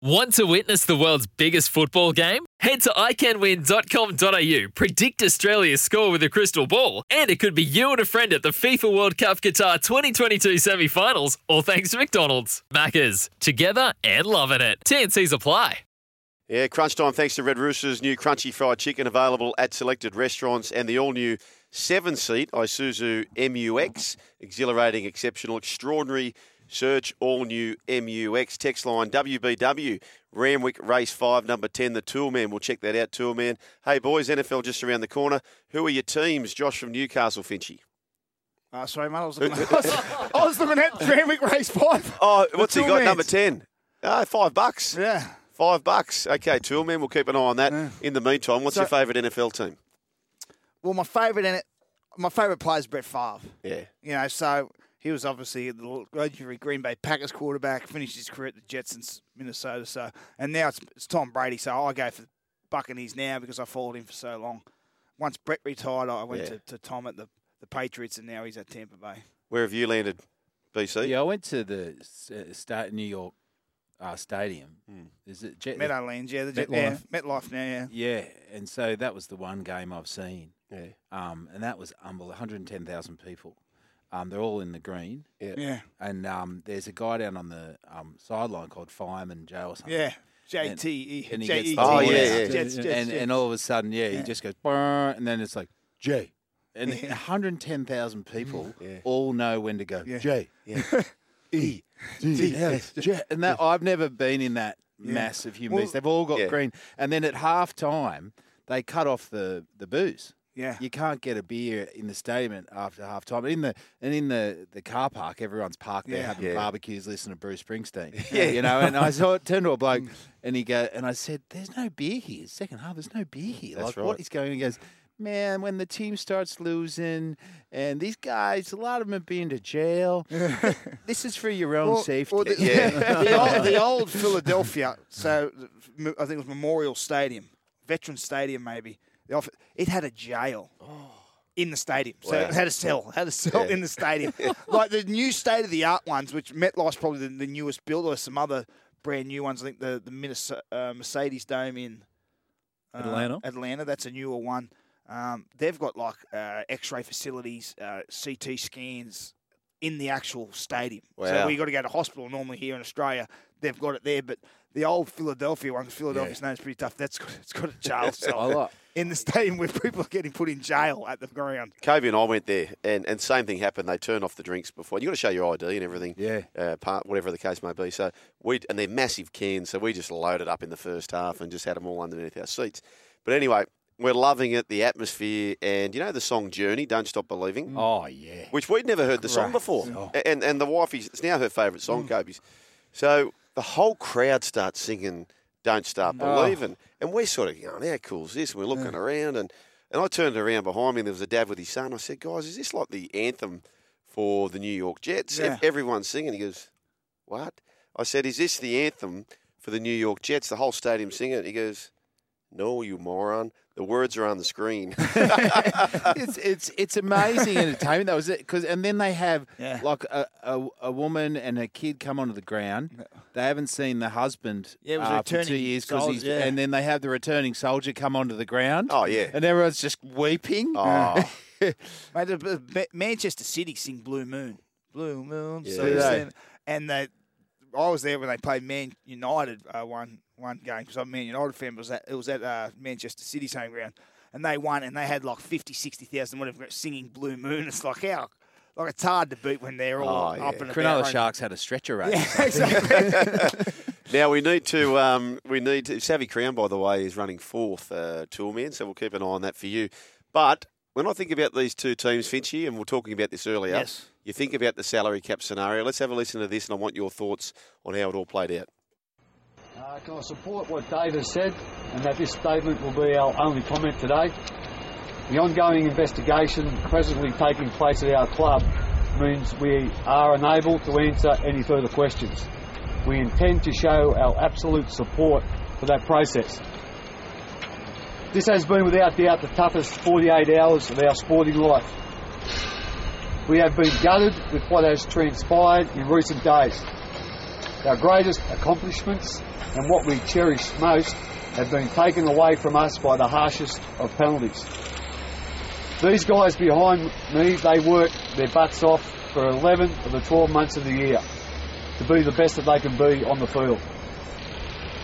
Want to witness the world's biggest football game? Head to iCanWin.com.au, predict Australia's score with a crystal ball, and it could be you and a friend at the FIFA World Cup Qatar 2022 semi finals, all thanks to McDonald's. Maccas, together and loving it. TNC's apply. Yeah, crunch time thanks to Red Rooster's new crunchy fried chicken available at selected restaurants and the all new seven seat Isuzu MUX. Exhilarating, exceptional, extraordinary. Search all new MUX. Text line WBW. Randwick Race 5, number 10, the Toolman. We'll check that out, Toolman. Hey, boys, NFL just around the corner. Who are your teams? Josh from Newcastle, Finchy. Uh, sorry, mate. I was looking at, I was, I was looking at Randwick Race 5. Oh, what's he got? Toolmans. Number 10. Oh, five bucks. Yeah. Five bucks. Okay, Toolman, we'll keep an eye on that. Yeah. In the meantime, what's So- your favourite NFL team? Well, my favourite in it, my favourite player is Brett Favre. Yeah. You know, so he was obviously the legendary Green Bay Packers quarterback, finished his career at the Jets in Minnesota. So, and now it's, it's Tom Brady. So I go for the Buccaneers now because I followed him for so long. Once Brett retired, I went Yeah. to, to Tom at the, the Patriots, and now he's at Tampa Bay. Where have you landed, BC? Yeah, I went to the uh, state New York uh, Stadium. Hmm. Is it Jet? Meadowlands, yeah, the Jet, yeah, MetLife now, yeah. Yeah, and so that was the one game I've seen. Yeah. Um, and that was unbelievable. 110,000 people. Um, they're all in the green. Yeah. Yeah, And um, there's a guy down on the um, sideline called Fireman Joe or something. yeah. JT, And he J gets E the T, Oh, yeah, yeah. Jets, Jets, and, Jets. and all of a sudden, yeah, Yeah. he just goes, "Brr," and then it's like, J. And Yeah. 110,000 people Yeah. all know when to go, Yeah. J. E. D. S. J. And that, I've never been in that massive human Well, beings. They've all got Yeah. green. And then at half time, they cut off the, the booze. Yeah. You can't get a beer in the stadium after half time. In the and in the, the car park, everyone's parked there Yeah. having Yeah. barbecues, listening to Bruce Springsteen. Yeah. you know. And I saw it turned to a bloke, and he go, and I said, "There's no beer here. Second half, there's no beer here. That's like what right. is going?" on? He goes. Man, when the team starts losing, and these guys, a lot of them have been to jail. this is for your own Well- safety. well, the, Yeah. the, old, the old Philadelphia, so I think it was Memorial Stadium, Veteran Stadium, maybe. The off- It had a jail in the stadium, so Wow. it had a cell, had a cell Yeah. in the stadium. like the new state of the art ones, which MetLife's probably the, the newest build, or some other brand new ones. I think the the Minnesota, uh, Mercedes Dome in uh, Atlanta? Atlanta, that's a newer one. Um, they've got like uh, X-ray facilities, uh, CT scans in the actual stadium. Wow. So we got to go to hospital normally here in Australia. They've got it there, but the old Philadelphia one, Philadelphia's known is pretty tough. That's got, it's got a jail I cell like. In the stadium where people are getting put in jail at the ground. Kobe and I went there, and, and same thing happened. They turned off the drinks before. You've got to show your ID and everything. Yeah. Uh, part whatever the case may be. So we and they're massive cans. So we just loaded up in the first half and just had them all underneath our seats. But anyway, we're loving it, the atmosphere, and you know the song "Journey," "Don't Stop Believing," Oh yeah. which we'd never heard the song before, song. A- and and the wifey's it's now her favourite song, Kobe's. So the whole crowd starts singing "Don't Start oh. Believing," and we're sort of going, "How cool is this?" And We're looking around, and and I turned around behind me, and there was a dad with his son. I said, "Guys, is this like the anthem for the New York Jets?" Yeah. Everyone's singing. He goes, "What?" I said, "Is this the anthem for the New York Jets?" The whole stadium singing it. He goes, "No, you moron. The words are on the screen." it's it's it's amazing entertainment. That was it. Cause, and then they have Yeah. like a, a, a woman and a kid come onto the ground. They haven't seen the husband Yeah, it was uh, for two years because he's. yeah. And then they have the returning soldier come onto the ground. Oh, yeah. and everyone's just weeping. oh, Mate, the- the Ma- Manchester City sing Blue Moon. Blue Moon. Yeah. So Do they they? sing- and they, I was there when they played Man United uh, one one game because I'm a Man United fan. But it was at, it was at uh, Manchester City's home ground, and they won, and they had like 50, 60,000 whatever singing Blue Moon. It's like how like it's hard to beat when they're all Oh, yeah. up and Cronulla about. Sharks had a stretcher race. Yeah, exactly. Now we need to um, we need to, Savvy Crown by the way is running fourth uh, toolman, so we'll keep an eye on that for you. But when I think about these two teams, Finchy, and we are talking about this earlier, Yes. you think about the salary cap scenario. Let's have a listen to this, and I want your thoughts on how it all played out. Uh, can I support what Dave has said and that this statement will be our only comment today? The ongoing investigation presently taking place at our club means we are unable to answer any further questions. We intend to show our absolute support for that process. This has been without doubt the toughest 48 hours of our sporting life. We have been gutted with what has transpired in recent days. Our greatest accomplishments and what we cherish most have been taken away from us by the harshest of penalties. These guys behind me, they work their butts off for 11 of the 12 months of the year to be the best that they can be on the field.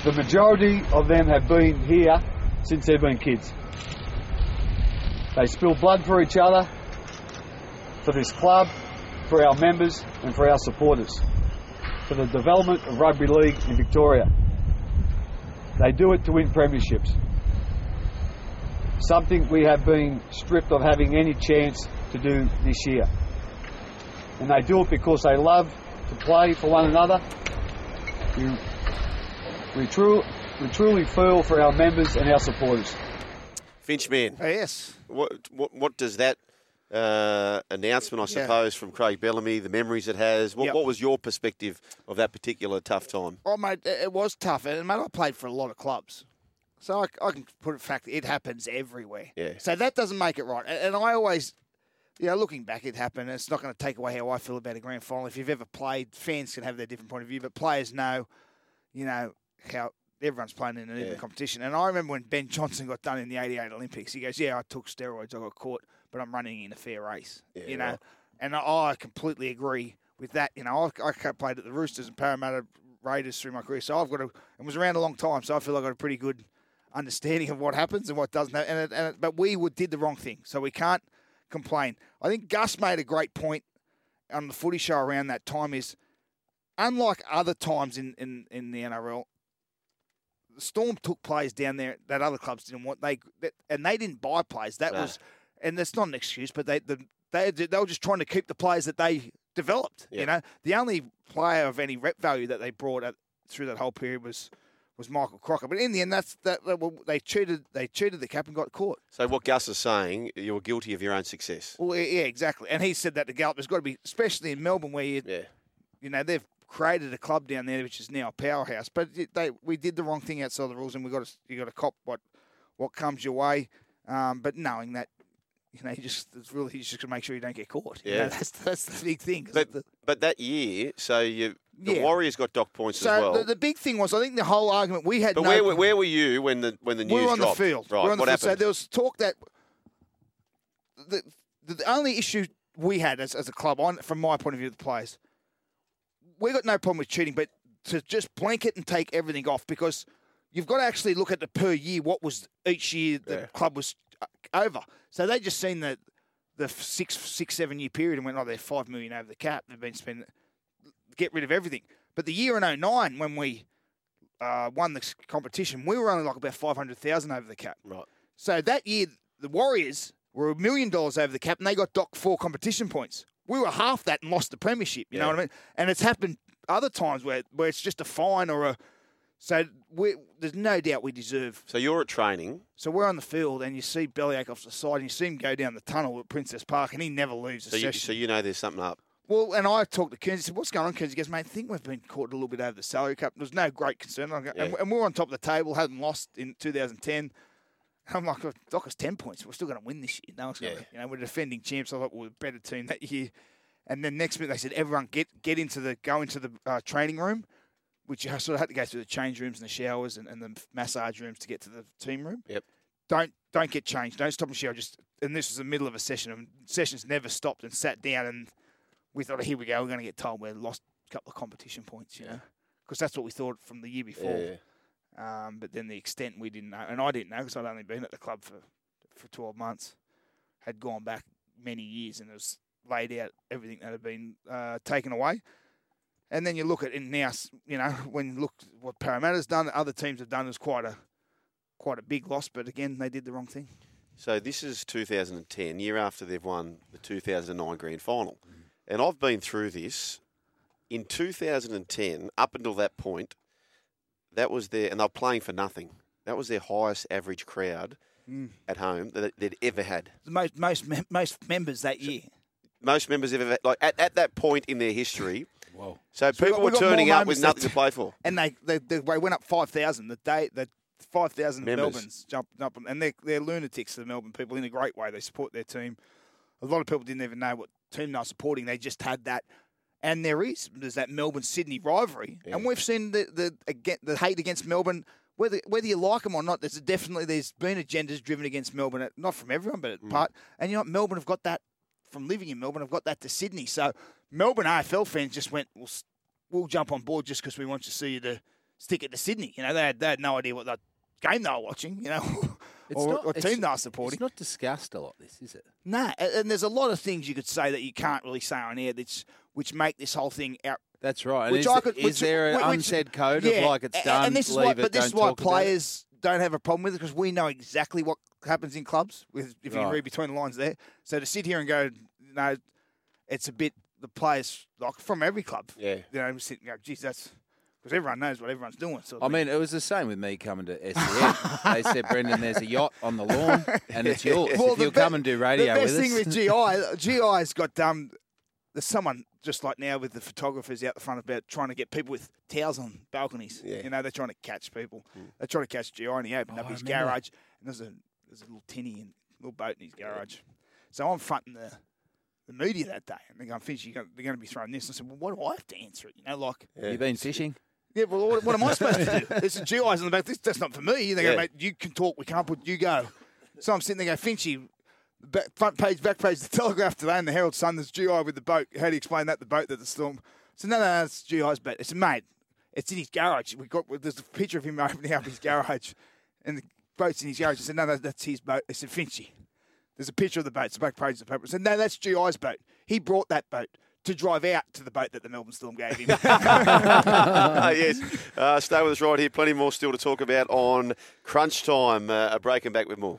The majority of them have been here since they've been kids. They spill blood for each other, for this club, for our members, and for our supporters, for the development of rugby league in Victoria. They do it to win premierships. Something we have been stripped of having any chance to do this year. And they do it because they love to play for one another. We, we, true, we truly feel for our members and our supporters. Finchman, Oh, yes. what, what, what does that uh, announcement, I Yeah. suppose, from Craig Bellamy, the memories it has, what, Yep. what was your perspective of that particular tough time? Oh, mate, it was tough. And, mate, I played for a lot of clubs. So I, I can put it fact it happens everywhere. Yeah. So that doesn't make it right. And, and I always, you know, looking back, it happened. It's not going to take away how I feel about a grand final. If you've ever played, fans can have their different point of view, but players know, you know, how everyone's playing in an even competition. And I remember when Ben Johnson got done in the 88 Olympics, he goes, Yeah, I took steroids, I got caught, but I'm running in a fair race. Yeah, you know, right. and I, I completely agree with that. You know, I, I played at the Roosters and Parramatta Raiders through my career, so I've got a, and was around a long time, so I feel I got a pretty good understanding of what happens and what doesn't. And, it, and it, but we would, did the wrong thing, so we can't complain. I think Gus made a great point on the footy show around that time. Is unlike other times in, in, in the NRL, the Storm took players down there that other clubs didn't want. They that, and they didn't buy players. That No. was, and that's not an excuse, but they the, they they were just trying to keep the players that they developed. Yeah. You know, the only player of any rep value that they brought at, through that whole period was was Michael Crocker. But in the end, that's that they cheated. They cheated the cap and got caught. So what Gus is saying, you're guilty of your own success. Well, yeah, exactly. And he said that to Gallop. There's got to be, especially in Melbourne, where you Yeah. you know they've created a club down there which is now a powerhouse. But they we did the wrong thing outside the rules, and we got to you got to cop what what comes your way. Um, but knowing that, you know, you just it's really just got to make sure you don't get caught. You know, Yeah. that's that's the big thing. But the- but that year, so you the Yeah. Warriors got dock points so as well. the, the big thing was, I think the whole argument we had. but no, where, were- where were you when the when the news we were on dropped? the field. Right. We on the what field. So there was talk that the, the the only issue we had as, as a club, on from my point of view, the players, we got no problem with cheating, but to just blanket and take everything off because you've got to actually look at the per year what was each year the Yeah. club was over. So they just seen the the six six seven year period and went, oh, they're five million over the cap. They've been spending get rid of everything. But the year in 09 when we uh, won the competition, we were only like about five hundred thousand over the cap. right. So that year, the Warriors were a million dollars over the cap, and they got docked four competition points. We were half that and lost the premiership. You know what I mean? And it's happened other times where where it's just a fine or a. So we, there's no doubt we deserve. So you're at training. So we're on the field, and you see Bellyache off the side, and you see him go down the tunnel at Princes Park, and he never leaves So a you, session. so you know there's something up. Well, and I talked to Kearns. He said, "What's going on, Kearns?" He goes, "Mate, I think we've been caught a little bit over the salary cap. There's no great concern, I go- and, Yeah. and we're on top of the table. Hadn't lost in 2010. I'm like, "Doc us ten points. We're still going to win this year. No one's going to, Yeah. you know, we're defending champs. I thought we were a better team that year. And then next minute they said, everyone get get into the go into the uh, training room, which you sort of had to go through the change rooms and the showers and, and the massage rooms to get to the team room. Yep. Don't don't get changed. Don't stop and shower. Just and this was the middle of a session. And sessions never stopped and sat down and we thought, here we go, we're going to get told we lost a couple of competition points, you know, because that's what we thought from the year before. Yeah. Um, but then the extent we didn't know, and I didn't know because I'd only been at the club for for 12 months, had gone back many years and it was laid out everything that had been uh, taken away. And then you look at it now, you know, when you look at what Parramatta's done, other teams have done is quite a quite a big loss. But again, they did the wrong thing. So this is 2010, year after they've won the 2009 grand final. And I've been through this. In 2010, up until that point, that was their, and they were playing for nothing. That was their highest average crowd Mm. at home that they'd ever had. The most most mem- most members that year. Most members have ever like at, at that point in their history. Whoa. So So people got- were turning up with nothing to play for. and they they, they, they went up five thousand the day the five thousand Members. Melbourne's jumped up and they're they're lunatics the Melbourne people in a great way. They support their team. A lot of people didn't even know what team they were supporting. They just had that. And there is there's that Melbourne Sydney rivalry, and we've seen the the again, the hate against Melbourne. Whether whether you like them or not, there's definitely there's been agendas driven against Melbourne, not from everyone, but at part. And you know. Melbourne have got that from living in Melbourne. I've got that to Sydney. So Melbourne AFL fans just went, we'll, we'll jump on board just because we want to see you to stick it to Sydney. You know, they had, they had no idea what that game they were watching. You know, or what it's- team they were supporting. It's not discussed a lot, this, is it? Nah, a- and there's a lot of things you could say that you can't really say on air that's which make this whole thing out. That's right. And Which is, I could- is which- there an which- unsaid code yeah, of like it's done, And this is why, but this is why players don't have a problem with it because we know exactly what happens in clubs. With if you Right. read between the lines there, so to sit here and go, no, it's a bit the players like from every club. Yeah. you know, sit and go, geez, that's because everyone knows what everyone's doing. So I mean, it was the same with me coming to SEN. they said, Brendan, there's a yacht on the lawn and it's yours. if the you'll be- come and do radio The best with thing us. with GI, GI's got um, there's someone just like now with the photographers out the front about trying to get people with towels on balconies. Yeah. You know, they're trying to catch people. Hmm. They're trying to catch GI, and he opened Oh, up his garage, and there's a there's a little tinny and little boat in his garage. So I'm fronting the the media that day, and they're going, "Finch, you're going, they're going to be throwing this." I said, "Well, what do I have to answer it?" You know, like. you've been fishing? Yeah, well, what, what am I supposed to do? There's some GIs in the back. This, that's not for me. They go, mate, you can talk. We can't put you go. So I'm sitting there going, Finchy, back, front page, back page, the Telegraph today and the Herald Sun, there's GI with the boat. How do you explain that? The boat that the storm. So no, no, no, it's GI's boat. It's a mate. It's in his garage. We got there's a picture of him opening up his garage, and the boat's in his garage. I said, no, no, that's his boat. It's a Finchy, there's a picture of the boat. It's the back page of the paper. I said, no, that's GI's boat. He brought that boat to drive out to the boat that the Melbourne Storm gave him. yes. Uh, stay with us right here. Plenty more still to talk about on Crunch Time. Uh, a break and back with more.